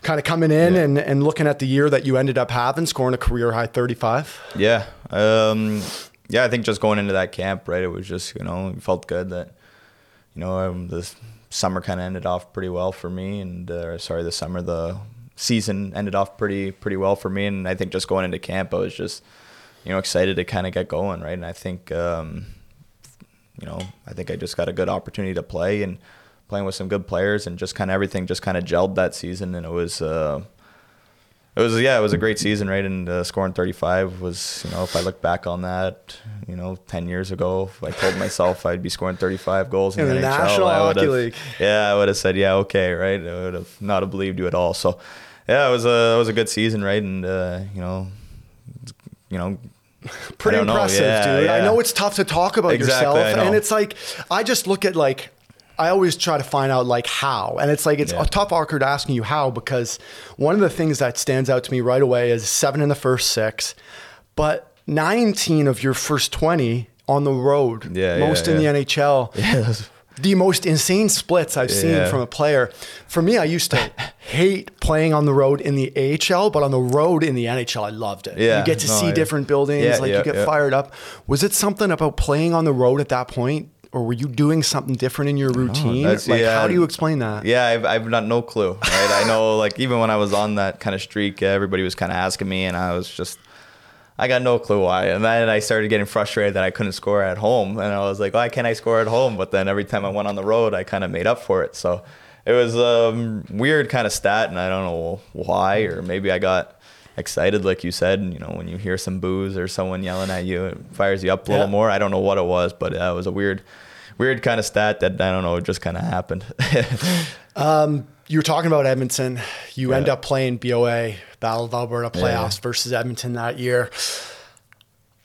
[SPEAKER 1] kind of coming in and, and looking at the year that you ended up having, scoring a career high 35?
[SPEAKER 2] Yeah. Um, yeah, I think just going into that camp, right, it was just, you know, felt good that, you know, um, this summer kind of ended off pretty well for me. And, uh, sorry, the summer, the season ended off pretty, pretty well for me. And I think just going into camp, I was just, you know, excited to kind of get going, right? And I think, um, you know, I think I just got a good opportunity to play and playing with some good players and just kind of everything just kind of gelled that season. And it was, uh, it was yeah, it was a great season, right? And uh, scoring 35 was, you know, if I look back on that, you know, 10 years ago, if I told myself I'd be scoring 35 goals in,
[SPEAKER 1] In
[SPEAKER 2] the,
[SPEAKER 1] the
[SPEAKER 2] NHL,
[SPEAKER 1] National Hockey League.
[SPEAKER 2] yeah, I would have said yeah, okay, right? I would have not have believed you at all. So, yeah, it was a it was a good season, right? And uh, you know, you know,
[SPEAKER 1] pretty
[SPEAKER 2] I don't know.
[SPEAKER 1] impressive,
[SPEAKER 2] Yeah,
[SPEAKER 1] dude. I know it's tough to talk about
[SPEAKER 2] Exactly,
[SPEAKER 1] yourself, and it's like I just look at like I always try to find out like how, and it's like it's
[SPEAKER 2] Yeah.
[SPEAKER 1] a tough awkward asking you how because one of the things that stands out to me right away is seven in the first six, but nineteen of your first twenty on the road,
[SPEAKER 2] Yeah, yeah,
[SPEAKER 1] most in
[SPEAKER 2] yeah.
[SPEAKER 1] the NHL.
[SPEAKER 2] yeah,
[SPEAKER 1] The most insane splits I've seen from a player. For me, I used to hate playing on the road in the AHL, but on the road in the NHL, I loved it.
[SPEAKER 2] Yeah,
[SPEAKER 1] you get to
[SPEAKER 2] no,
[SPEAKER 1] see different buildings,
[SPEAKER 2] Yeah,
[SPEAKER 1] like
[SPEAKER 2] yeah,
[SPEAKER 1] you get fired up. Was it something about playing on the road at that point or were you doing something different in your routine?
[SPEAKER 2] that's-
[SPEAKER 1] like,
[SPEAKER 2] yeah.
[SPEAKER 1] how do you explain that?
[SPEAKER 2] Yeah, I've, I've not no clue. Right? I know, like even when I was on that kind of streak, everybody was kind of asking me, and I was just, I got no clue why. And then I started getting frustrated that I couldn't score at home, and I was like, why can't I score at home? But then every time I went on the road, I kind of made up for it. So it was a um, weird kind of stat, and I don't know why, or maybe I got excited, like you said. And you know, when you hear some booze or someone yelling at you, it fires you up a little more. I don't know what it was, but uh, it was a weird. Weird kind of stat that I don't know, it just kind of happened.
[SPEAKER 1] You were talking about Edmonton. You end up playing BOA, Battle of Alberta playoffs
[SPEAKER 2] Yeah.
[SPEAKER 1] versus Edmonton that year.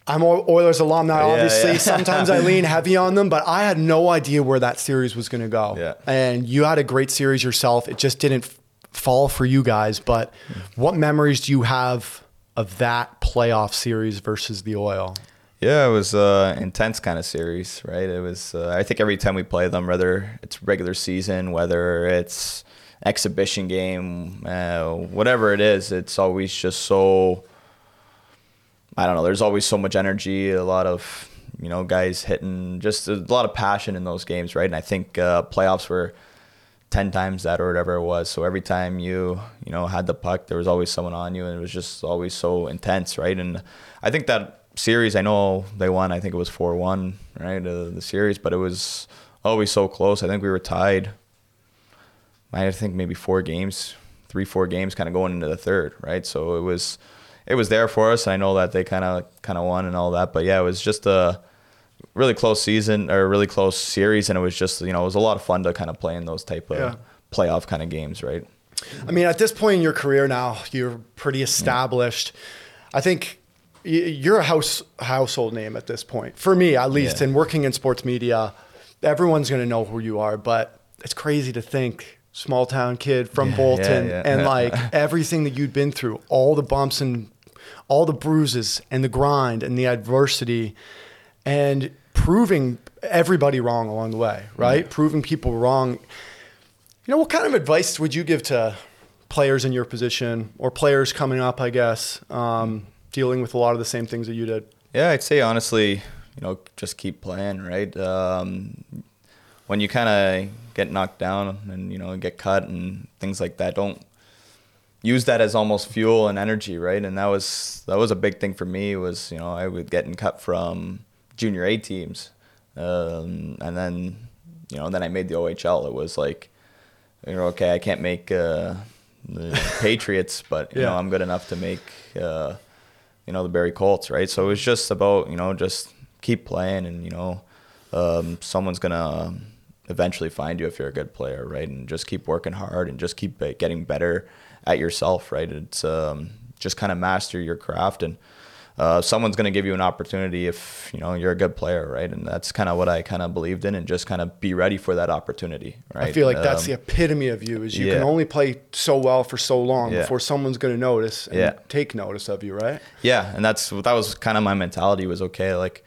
[SPEAKER 1] I'm Oilers alumni, obviously.
[SPEAKER 2] yeah.
[SPEAKER 1] Sometimes I lean heavy on them, but I had no idea where that series was going to go.
[SPEAKER 2] Yeah.
[SPEAKER 1] And you had a great series yourself. It just didn't fall for you guys. But what memories do you have of that playoff series versus the Oil?
[SPEAKER 2] Yeah, it was uh intense kind of series, right? It was. Uh, I think every time we play them, whether it's regular season, whether it's exhibition game, uh, whatever it is, it's always just so. I don't know. There's always so much energy, a lot of you know guys hitting, just a lot of passion in those games, right? And I think uh, playoffs were. 10 times that or whatever it was. So every time you you know had the puck there was always someone on you and it was just always so intense right? And i think that series i know they won i think it was 4-1 right uh, the series but it was always so close. I think we were tied i think maybe four games three four games kind of going into the third right? So it was it was there for us. I know that they kind of kind of won and all that but yeah it was just a really close season or really close series and it was just you know it was a lot of fun to kind of play in those type of
[SPEAKER 1] Yeah.
[SPEAKER 2] playoff kind of games right
[SPEAKER 1] I mean, at this point in your career now, you're pretty established. I think you're a house household name at this point. For me, at least,
[SPEAKER 2] Yeah.
[SPEAKER 1] and working in sports media, everyone's going to know who you are. But it's crazy to think, small town kid from
[SPEAKER 2] Yeah,
[SPEAKER 1] Bolton,
[SPEAKER 2] yeah, yeah.
[SPEAKER 1] and like everything that you'd been through, all the bumps and all the bruises and the grind and the adversity, and proving everybody wrong along the way, right? Proving people wrong. You know, what kind of advice would you give to players in your position or players coming up, I guess, um, dealing with a lot of the same things that you did?
[SPEAKER 2] Yeah, I'd say honestly, you know, just keep playing, right? Um, when you kind of get knocked down and you know get cut and things like that, don't use that as almost fuel and energy, right? And that was that was a big thing for me. Was you know I was getting cut from junior A teams, um, and then you know then I made the OHL. It was like, you know, okay, I can't make uh, the Patriots, but you know I'm good enough to make. Uh, you know the Barrie Colts, right? So it was just about you know just keep playing, and you know um, someone's gonna eventually find you if you're a good player, right? And just keep working hard and just keep uh, getting better at yourself, right? It's um, just kind of master your craft, and uh, someone's gonna give you an opportunity if you know you're a good player, right? And that's kind of what I kind of believed in, and just kind of be ready for that opportunity, right?
[SPEAKER 1] I feel like that's
[SPEAKER 2] Um,
[SPEAKER 1] the epitome of you is you
[SPEAKER 2] yeah.
[SPEAKER 1] can only play so well for so long
[SPEAKER 2] Yeah.
[SPEAKER 1] before someone's going to notice and
[SPEAKER 2] Yeah.
[SPEAKER 1] take notice of you, right?
[SPEAKER 2] Yeah, and that's that was kind of my mentality was okay, like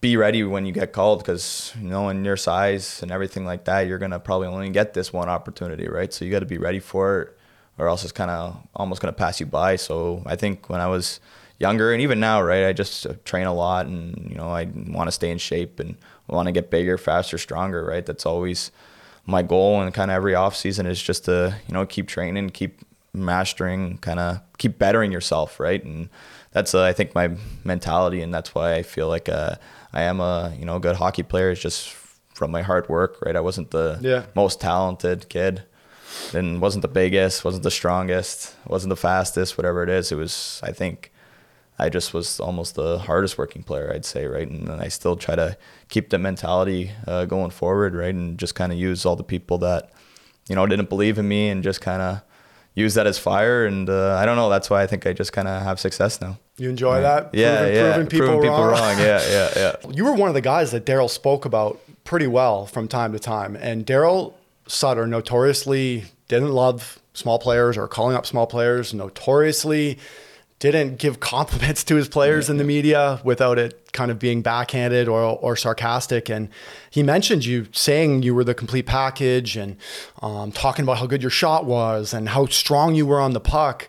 [SPEAKER 2] be ready when you get called because you know in your size and everything like that, you're gonna probably only get this one opportunity, right? So you got to be ready for it, or else it's kind of almost gonna pass you by. So I think when I was younger and even now, right, I just uh, train a lot and you know I want to stay in shape and want to get bigger, faster, stronger, right? That's always my goal and kind of every off season is just to you know keep training, keep mastering, kind of keep bettering yourself, right? And that's uh, I think my mentality, and that's why I feel like uh, I am a you know good hockey player. Is just from my hard work, right? I wasn't the
[SPEAKER 1] Yeah.
[SPEAKER 2] most talented kid, and wasn't the biggest, wasn't the strongest, wasn't the fastest, whatever it is. It was I think. I just was almost the hardest working player, I'd say, right? And I still try to keep the mentality uh, going forward, right? And just kind of use all the people that, you know, didn't believe in me and just kind of use that as fire. And uh, I don't know, that's why I think I just kind of have success now.
[SPEAKER 1] You enjoy that?
[SPEAKER 2] Yeah,
[SPEAKER 1] Proving,
[SPEAKER 2] yeah.
[SPEAKER 1] proving people, wrong.
[SPEAKER 2] Yeah, yeah, yeah.
[SPEAKER 1] You were one of the guys that Daryl spoke about pretty well from time to time. And Daryl Sutter notoriously didn't love small players or calling up small players, notoriously didn't give compliments to his players in the media without it kind of being backhanded or, or sarcastic. And he mentioned you saying you were the complete package and um, talking about how good your shot was and how strong you were on the puck.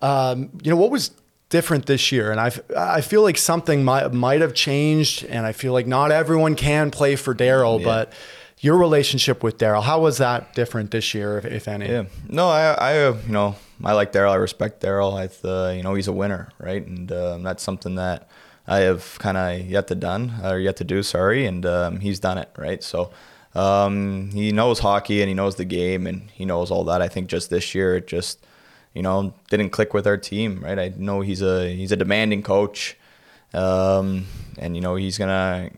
[SPEAKER 1] Um, you know, what was different this year, and I I feel like something might might have changed, and I feel like not everyone can play for Daryl,
[SPEAKER 2] Yeah.
[SPEAKER 1] but your relationship with Daryl, how was that different this year, if, if any?
[SPEAKER 2] Yeah. No, I, I, uh, you know, I like Daryl. I respect Daryl. I, uh, you know, he's a winner, right? And um, that's something that I have kind of yet to done or yet to do. Sorry, and um, he's done it, right? So um, he knows hockey and he knows the game and he knows all that. I think just this year it just, you know, didn't click with our team, right? I know he's a he's a demanding coach, um, and you know he's gonna,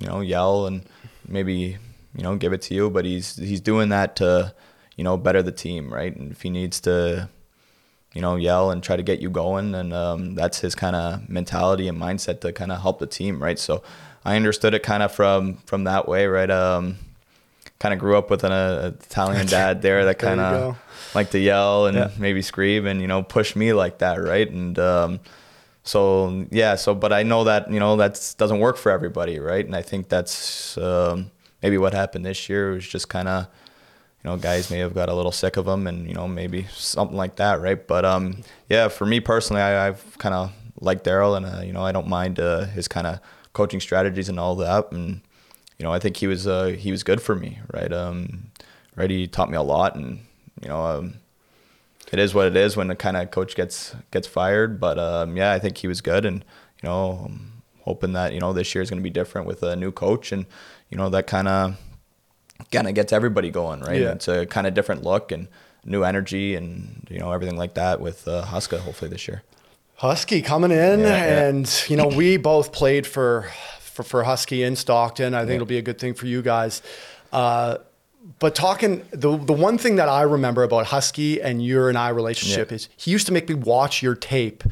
[SPEAKER 2] you know, yell and maybe you know give it to you, but he's he's doing that to, you know, better the team, right? And if he needs to, you know, yell and try to get you going, and um, that's his kind of mentality and mindset to kind of help the team, right? So I understood it kind of from from that way, right? Um, kind of grew up with an uh, Italian dad there that kind of liked to yell and
[SPEAKER 1] Yeah.
[SPEAKER 2] maybe scream and you know push me like that, right? And um, so yeah, so but I know that you know that doesn't work for everybody, right? And I think that's um, maybe what happened this year was just kind of you know guys may have got a little sick of him and you know maybe something like that, right? But um, yeah, for me personally, I, I've kind of liked Daryl and uh, you know I don't mind uh, his kind of coaching strategies and all that and you know, I think he was uh, he was good for me, right? Um, right, he taught me a lot, and you know, um, it is what it is when the kind of coach gets gets fired. But um, yeah, I think he was good, and you know, I'm hoping that you know this year is going to be different with a new coach, and you know that kind of kind of gets everybody going, right?
[SPEAKER 1] Yeah.
[SPEAKER 2] It's a kind of different look and new energy, and you know everything like that with uh, Huska hopefully this year.
[SPEAKER 1] Husky coming in,
[SPEAKER 2] Yeah, yeah.
[SPEAKER 1] and you know we both played for for, for Husky in Stockton. I think it'll be a good thing for you guys. Uh, but talking the the one thing that I remember about Husky and your and I relationship
[SPEAKER 2] Yeah.
[SPEAKER 1] is he used to make me watch your tape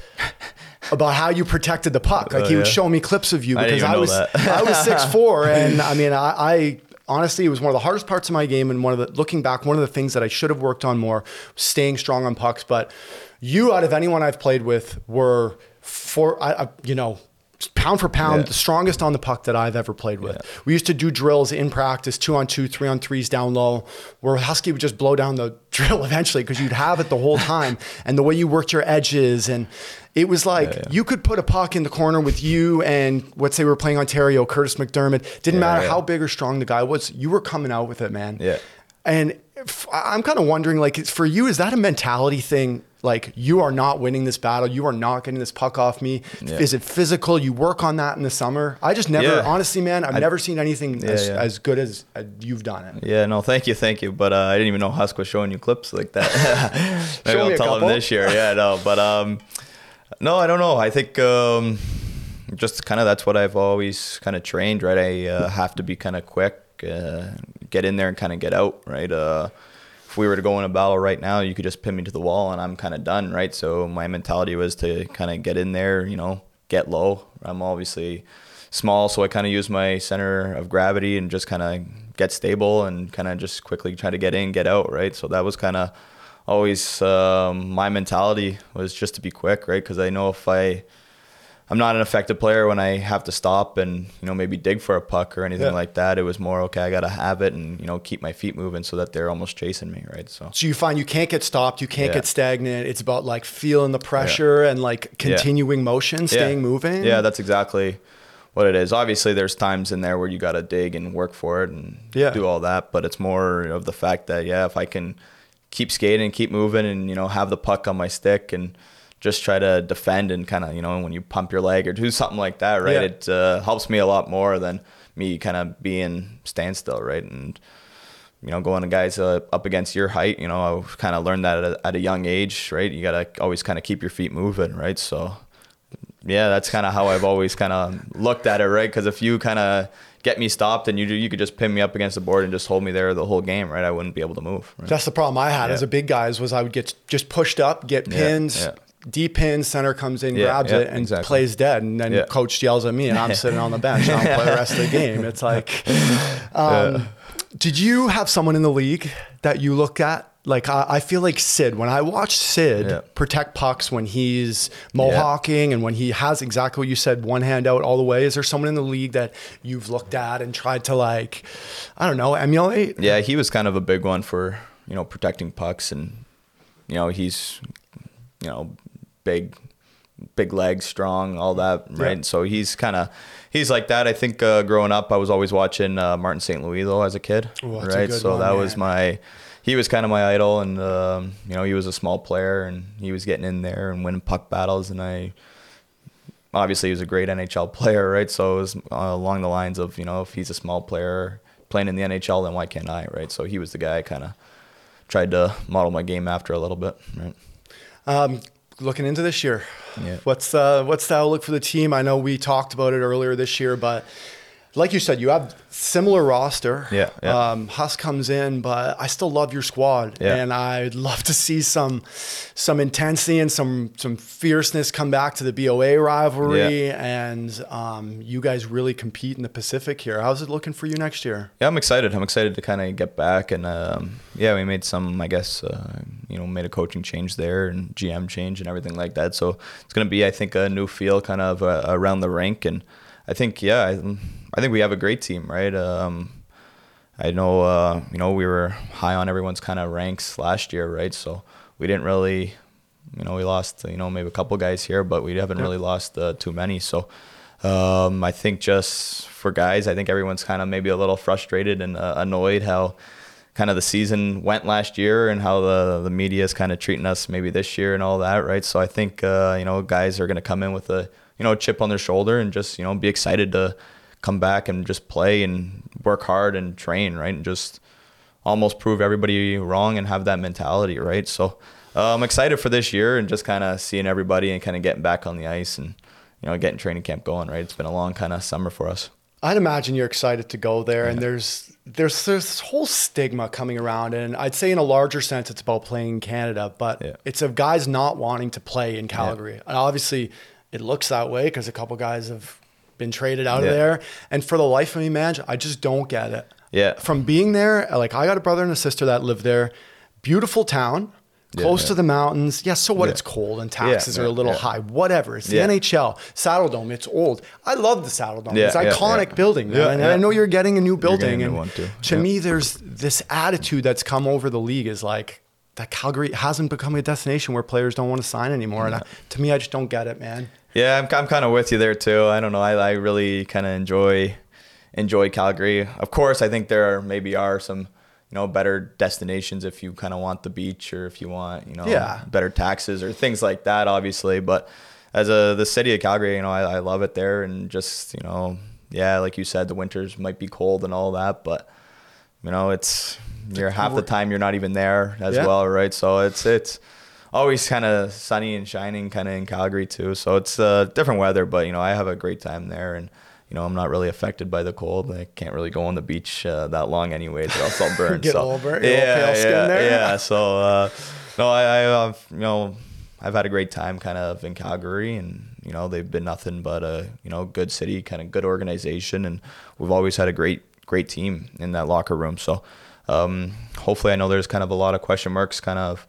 [SPEAKER 1] about how you protected the puck. Like
[SPEAKER 2] Oh,
[SPEAKER 1] he would show me clips of you because
[SPEAKER 2] even
[SPEAKER 1] I was. I was six four, and I mean I. I Honestly, it was one of the hardest parts of my game, and one of the looking back, one of the things that I should have worked on more, staying strong on pucks. But you, out of anyone I've played with, were for I, I you know pound for pound
[SPEAKER 2] Yeah.
[SPEAKER 1] the strongest on the puck that I've ever played with. We used to do drills in practice, two on two, three on threes down low, where Husky would just blow down the drill eventually because you'd have it the whole time. and the way you worked your edges and it was like
[SPEAKER 2] Yeah, yeah.
[SPEAKER 1] you could put a puck in the corner with you and let's say we were playing Ontario, Kurtis MacDermid. Didn't
[SPEAKER 2] Yeah,
[SPEAKER 1] matter how big or strong the guy was, you were coming out with it, man.
[SPEAKER 2] Yeah.
[SPEAKER 1] And f- I'm kind of wondering, like, for you, is that a mentality thing? Like, you are not winning this battle. You are not getting this puck off me. Is it physical? You work on that in the summer. I just never, honestly, man, I've
[SPEAKER 2] I-
[SPEAKER 1] never seen anything as, as good as uh, you've done it.
[SPEAKER 2] Yeah, no, thank you, thank you. But uh, I didn't even know Husk was showing you clips like that. Maybe
[SPEAKER 1] Show
[SPEAKER 2] I'll
[SPEAKER 1] me a
[SPEAKER 2] tell
[SPEAKER 1] couple.
[SPEAKER 2] him this year. Yeah, no, but um, no, I don't know. I think um, just kind of that's what I've always kind of trained. Right, I uh, have to be kind of quick, uh, get in there and kind of get out. Right. Uh, if we were to go in a battle right now, you could just pin me to the wall and I'm kind of done. Right. So my mentality was to kind of get in there. You know, get low. I'm obviously small, so I kind of use my center of gravity and just kind of get stable and kind of just quickly try to get in, get out, right? So that was kind of always um, my mentality was just to be quick, right? Because I know if I I'm not an effective player when I have to stop and you know maybe dig for a puck or anything
[SPEAKER 1] Yeah.
[SPEAKER 2] like that. It was more okay. I gotta have it and you know keep my feet moving so that they're almost chasing me, right? So
[SPEAKER 1] So you find you can't get stopped, you can't
[SPEAKER 2] Yeah.
[SPEAKER 1] get stagnant. It's about like feeling the pressure and like continuing motion, staying moving.
[SPEAKER 2] Yeah, that's exactly what it is. Obviously, there's times in there where you got to dig and work for it and
[SPEAKER 1] Yeah.
[SPEAKER 2] do all that, but it's more of the fact that yeah, if I can keep skating, keep moving, and you know have the puck on my stick and just try to defend and kind of you know when you pump your leg or do something like that, right?
[SPEAKER 1] Yeah.
[SPEAKER 2] It uh, helps me a lot more than me kind of being standstill, right? And you know, going to guys uh, up against your height, you know, I kind of learned that at a, at a young age, right? You got to always kind of keep your feet moving, right? So, yeah, that's kind of how I've always kind of looked at it, right? Because if you kind of get me stopped and you you could just pin me up against the board and just hold me there the whole game, right? I wouldn't be able to move. Right?
[SPEAKER 1] That's the problem I had
[SPEAKER 2] Yeah.
[SPEAKER 1] as a big guy was I would get just pushed up, get
[SPEAKER 2] Yeah,
[SPEAKER 1] pins,
[SPEAKER 2] yeah.
[SPEAKER 1] deep pins, center comes in,
[SPEAKER 2] Yeah,
[SPEAKER 1] grabs
[SPEAKER 2] yeah,
[SPEAKER 1] it, and
[SPEAKER 2] exactly.
[SPEAKER 1] plays dead. And then
[SPEAKER 2] Yeah.
[SPEAKER 1] coach yells at me, and I'm sitting on the bench. and I don't play the rest of the game. It's like, um, did you have someone in the league that you look at? Like I, I feel like Sid. When I watch Sid
[SPEAKER 2] Yeah.
[SPEAKER 1] protect pucks when he's mohawking and when he has exactly what you said, one hand out all the way. Is there someone in the league that you've looked at and tried to like, I don't know, emulate?
[SPEAKER 2] Yeah, he was kind of a big one for you know protecting pucks, and you know he's you know big big legs, strong, all that, right?
[SPEAKER 1] Yeah.
[SPEAKER 2] So he's kind of he's like that. I think uh, growing up, I was always watching uh, Martin St. Louis though as a kid,
[SPEAKER 1] Ooh, that's a
[SPEAKER 2] right? So
[SPEAKER 1] one,
[SPEAKER 2] that was my he was kind of my idol, and um, you know he was a small player, and he was getting in there and winning puck battles, and I obviously he was a great NHL player, right? So it was uh, along the lines of you know if he's a small player playing in the NHL, then why can't I, right? So he was the guy I kind of tried to model my game after a little bit, right?
[SPEAKER 1] Um, looking into this year,
[SPEAKER 2] Yeah.
[SPEAKER 1] what's uh, what's the outlook for the team? I know we talked about it earlier this year, but like you said, you have similar roster.
[SPEAKER 2] Yeah, yeah.
[SPEAKER 1] Um, Huss comes in, but I still love your squad,
[SPEAKER 2] Yeah.
[SPEAKER 1] and I'd love to see some some intensity and some some fierceness come back to the BOA rivalry, and um, you guys really compete in the Pacific here. How's it looking for you next year?
[SPEAKER 2] Yeah, I'm excited. I'm excited to kind of get back, and um, yeah, we made some, I guess, uh, you know, made a coaching change there and GM change and everything like that. So it's gonna be, I think, a new feel kind of uh, around the rink, and I think, yeah, I, I think we have a great team, right? Um, I know, uh, you know, we were high on everyone's kind of ranks last year, right? So we didn't really, you know, we lost, you know, maybe a couple guys here, but we haven't
[SPEAKER 1] Yeah.
[SPEAKER 2] really lost uh, too many. So um, I think just for guys, I think everyone's kind of maybe a little frustrated and uh, annoyed how kind of the season went last year and how the the media is kind of treating us maybe this year and all that, right? So I think uh, you know guys are going to come in with a you know chip on their shoulder and just you know be excited to come back and just play and work hard and train, right? And just almost prove everybody wrong and have that mentality, right? So uh, I'm excited for this year and just kind of seeing everybody and kind of getting back on the ice and you know getting training camp going, right? It's been a long kind of summer for us.
[SPEAKER 1] I'd imagine you're excited to go there, and there's there's this whole stigma coming around, and I'd say in a larger sense, it's about playing in Canada, but
[SPEAKER 2] Yeah.
[SPEAKER 1] it's of guys not wanting to play in Calgary. And obviously, it looks that way because a couple guys have been traded out
[SPEAKER 2] Yeah.
[SPEAKER 1] of there, and for the life of me, man, I just don't get it.
[SPEAKER 2] Yeah.
[SPEAKER 1] From being there, like I got a brother and a sister that live there, beautiful town. Close
[SPEAKER 2] yeah.
[SPEAKER 1] to the mountains. Yeah, so what?
[SPEAKER 2] Yeah.
[SPEAKER 1] It's cold and taxes
[SPEAKER 2] Yeah,
[SPEAKER 1] are a little
[SPEAKER 2] yeah.
[SPEAKER 1] high. Whatever. It's the
[SPEAKER 2] Yeah.
[SPEAKER 1] NHL. Saddledome. It's old. I love the Saddledome.
[SPEAKER 2] Yeah,
[SPEAKER 1] it's
[SPEAKER 2] yeah,
[SPEAKER 1] iconic
[SPEAKER 2] yeah.
[SPEAKER 1] building.
[SPEAKER 2] Yeah,
[SPEAKER 1] and
[SPEAKER 2] yeah.
[SPEAKER 1] I know you're getting a new building. and
[SPEAKER 2] new one too.
[SPEAKER 1] To
[SPEAKER 2] Yeah.
[SPEAKER 1] me, there's this attitude that's come over the league is like that Calgary hasn't become a destination where players don't want to sign anymore. And I, to me, I just don't get it, man.
[SPEAKER 2] Yeah, I'm, I'm kind of with you there too. I don't know. I, I really kind of enjoy enjoy Calgary. Of course, I think there are, maybe are some you know better destinations if you kind of want the beach or if you want you know
[SPEAKER 1] Yeah.
[SPEAKER 2] better taxes or things like that. Obviously, but as a the city of Calgary, you know, I, I love it there and just you know yeah, like you said, the winters might be cold and all that, but you know it's you're half the time you're not even there as
[SPEAKER 1] Yeah.
[SPEAKER 2] well, right? So it's it's always kind of sunny and shining kind of in Calgary too. So it's uh, different weather, but you know I have a great time there, and you know I'm not really affected by the cold. I can't really go on the beach uh, that long anyways, or else I'll burn.
[SPEAKER 1] Get
[SPEAKER 2] so,
[SPEAKER 1] all burnt, your little pale skin
[SPEAKER 2] yeah,
[SPEAKER 1] there.
[SPEAKER 2] yeah. So uh, no, I, I uh, you know I've had a great time kind of in Calgary, and you know they've been nothing but a you know good city, kind of good organization, and we've always had a great great team in that locker room. So um, hopefully, I know there's kind of a lot of question marks kind of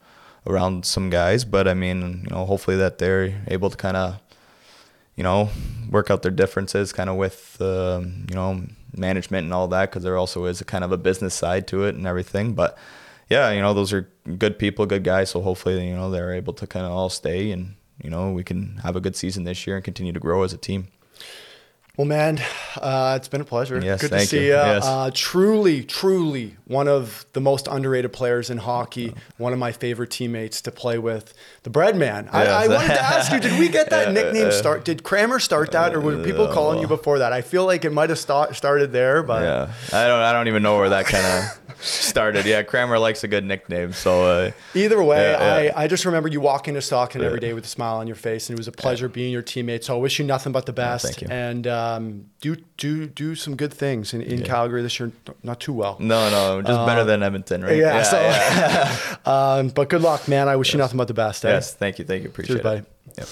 [SPEAKER 2] around some guys, but I mean, you know, hopefully that they're able to kind of, you know, work out their differences kind of with, um, you know, management and all that, because there also is a kind of a business side to it and everything. But yeah, you know, those are good people, good guys. So hopefully, you know, they're able to kind of all stay and, you know, we can have a good season this year and continue to grow as a team.
[SPEAKER 1] Well, man, uh, it's been a pleasure.
[SPEAKER 2] Yes,
[SPEAKER 1] Good to see
[SPEAKER 2] you.
[SPEAKER 1] you.
[SPEAKER 2] Yes.
[SPEAKER 1] Uh, truly, truly one of the most underrated players in hockey. One of my favorite teammates to play with, the Bread Man. I, I wanted to ask you: Did we get that nickname
[SPEAKER 2] uh,
[SPEAKER 1] start? Did Kramer start that, or were people calling you before that? I feel like it might have start, started there, but
[SPEAKER 2] Yeah, I don't, I don't even know where that kind of started. Yeah, Kramer likes a good nickname, so uh,
[SPEAKER 1] Either way,
[SPEAKER 2] Yeah, yeah.
[SPEAKER 1] I, I just remember you walking to Stockton every day with a smile on your face, and it was a pleasure being your teammate. So I wish you nothing but the best.
[SPEAKER 2] thank you.
[SPEAKER 1] And um, do do do some good things in, in Calgary this year. Not too well.
[SPEAKER 2] no, no, just better than Edmonton, right?
[SPEAKER 1] Yeah. so, um, but good luck, man. I wish you nothing but the best. eh?
[SPEAKER 2] Yes, thank you, thank you, appreciate
[SPEAKER 1] Cheers, buddy.
[SPEAKER 2] it. Yep.